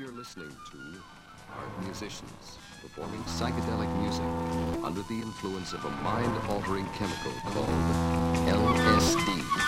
you're listening to are musicians performing psychedelic music under the influence of a mind-altering chemical called LSD.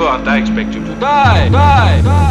Bond, I expect you to die, die, die.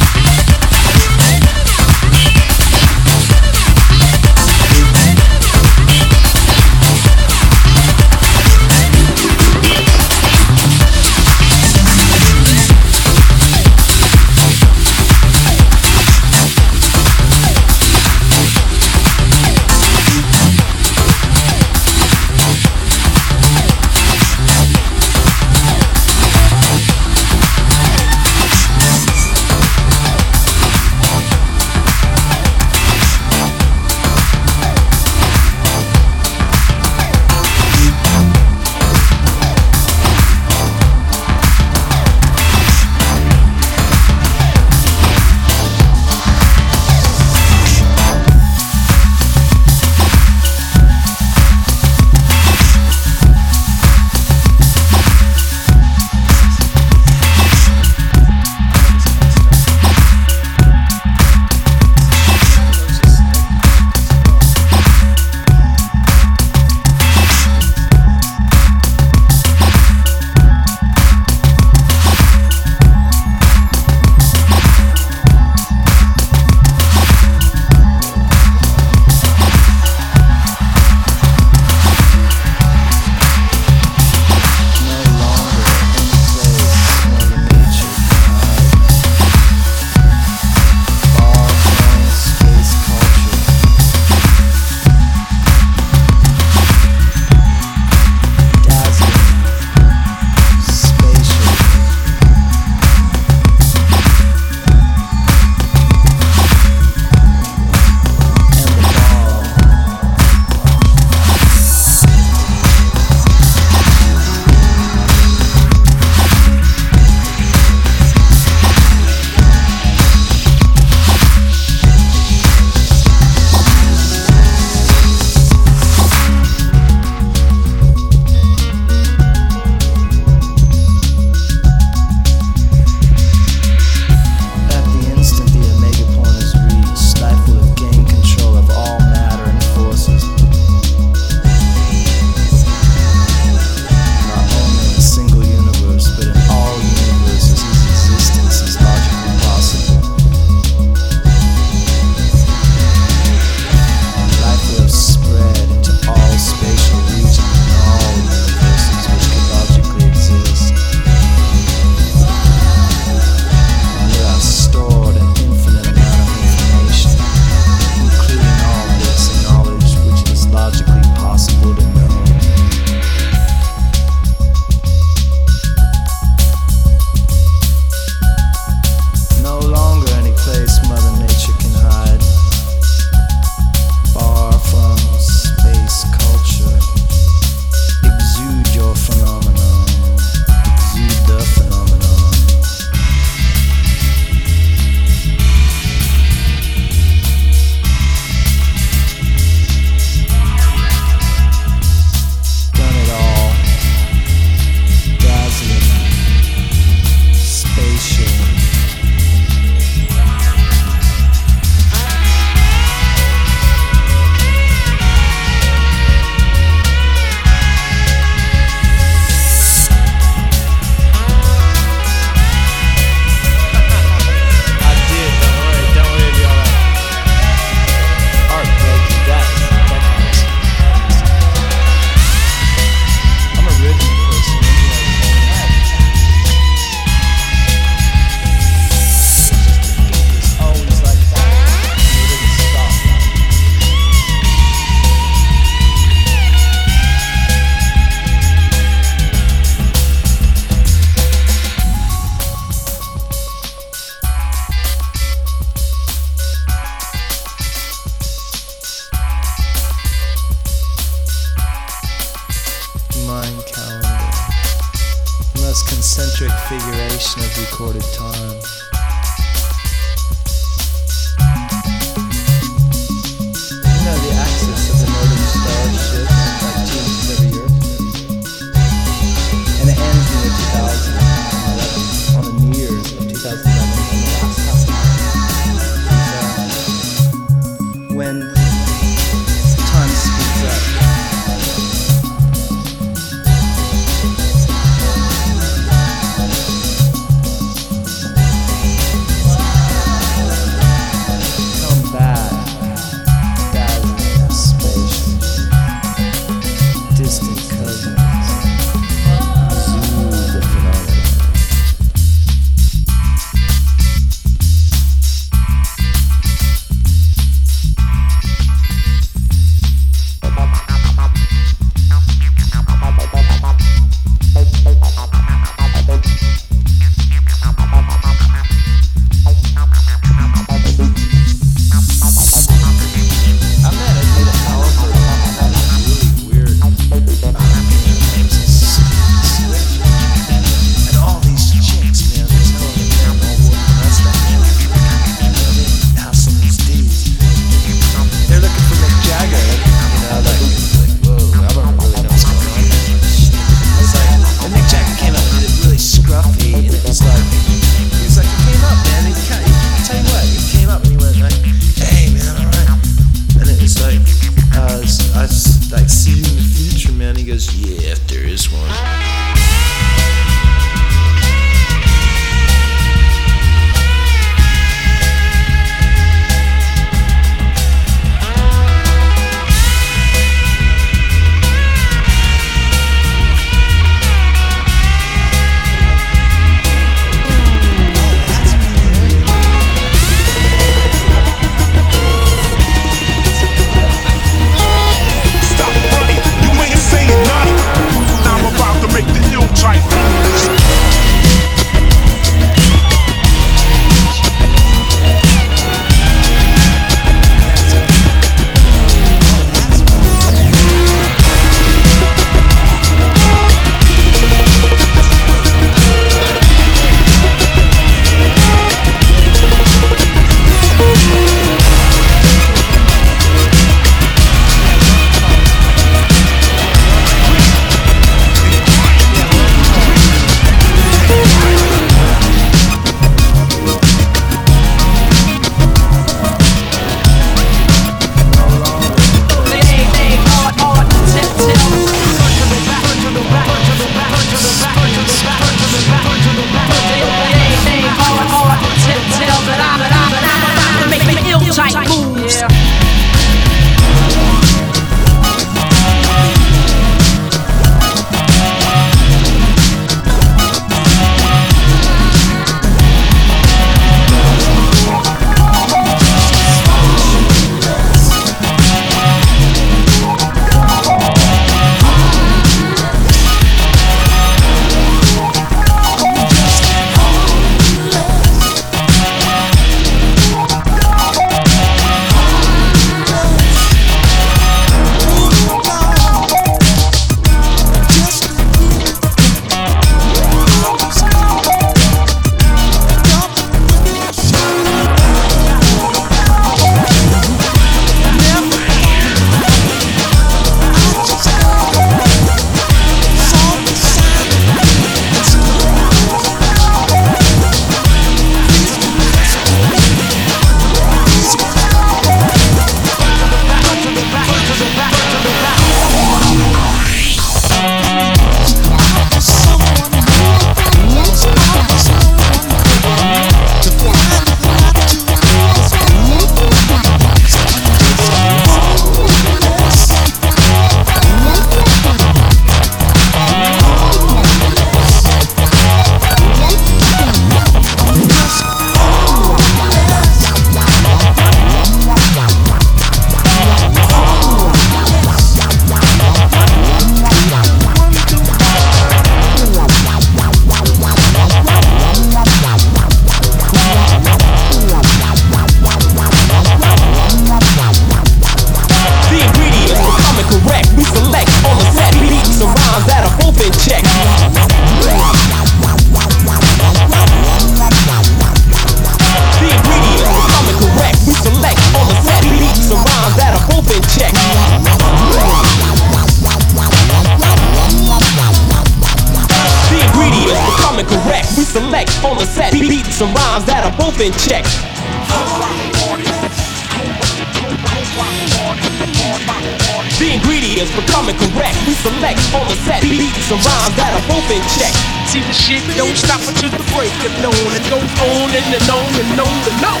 In check. See the shit don't stop until the break of dawn. It goes on and, and on and on and on.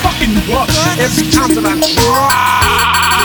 Fucking what? Every time that I try.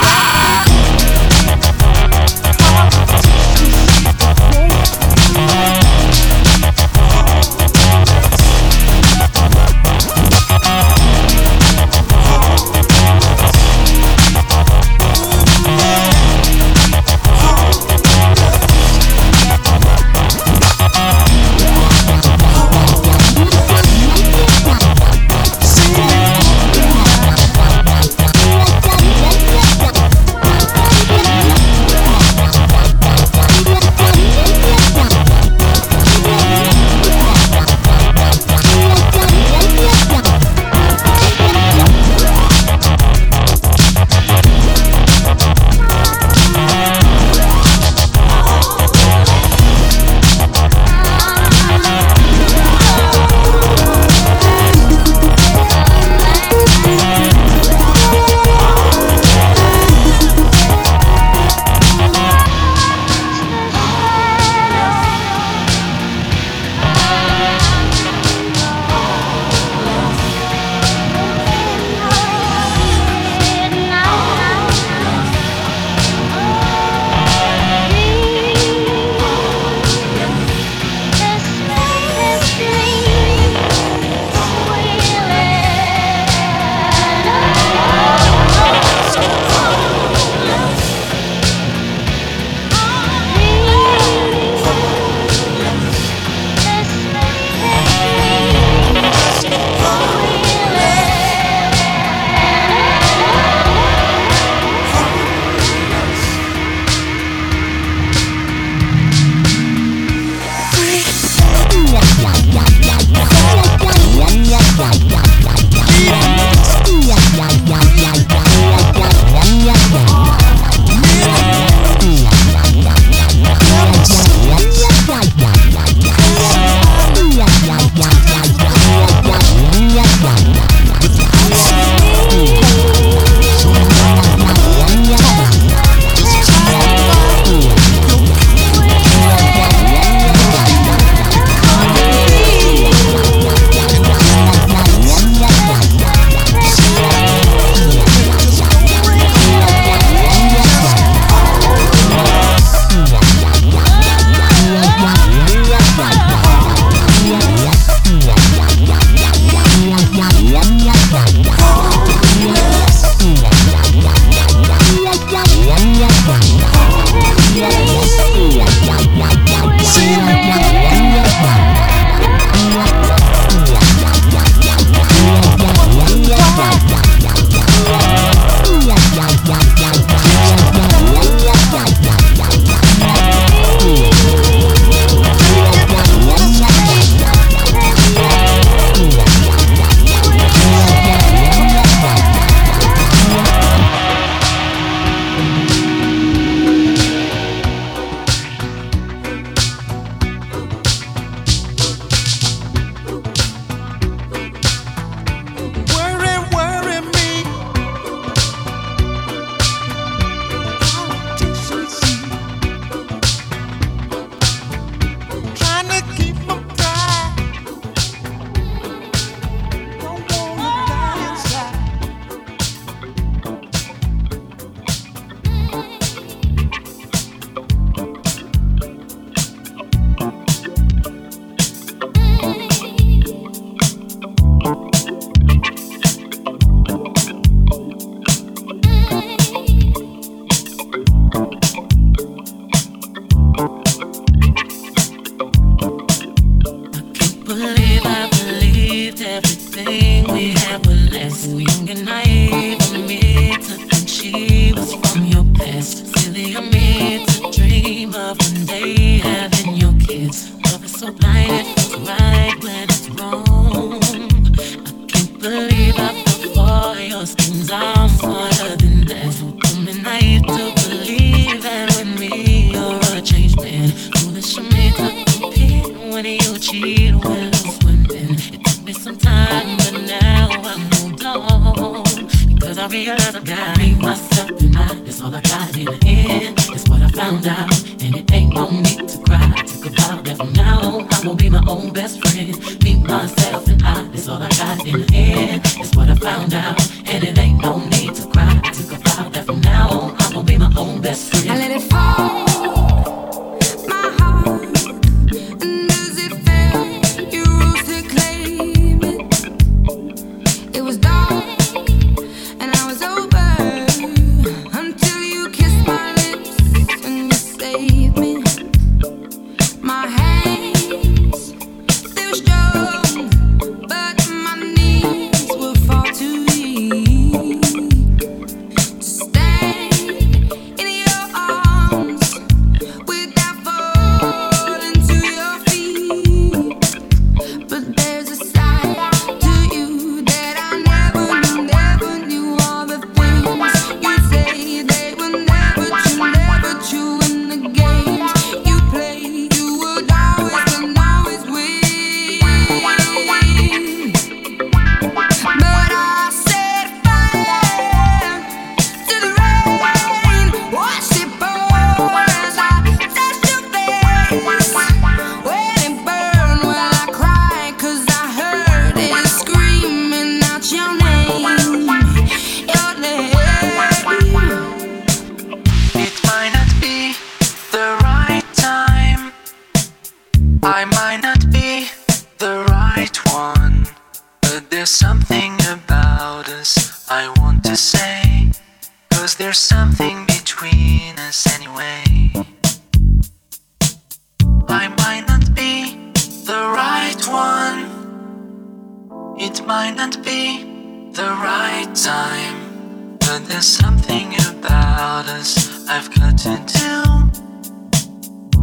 It might not be the right time, but there's something about us I've got to do.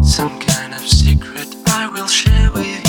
Some kind of secret I will share with you.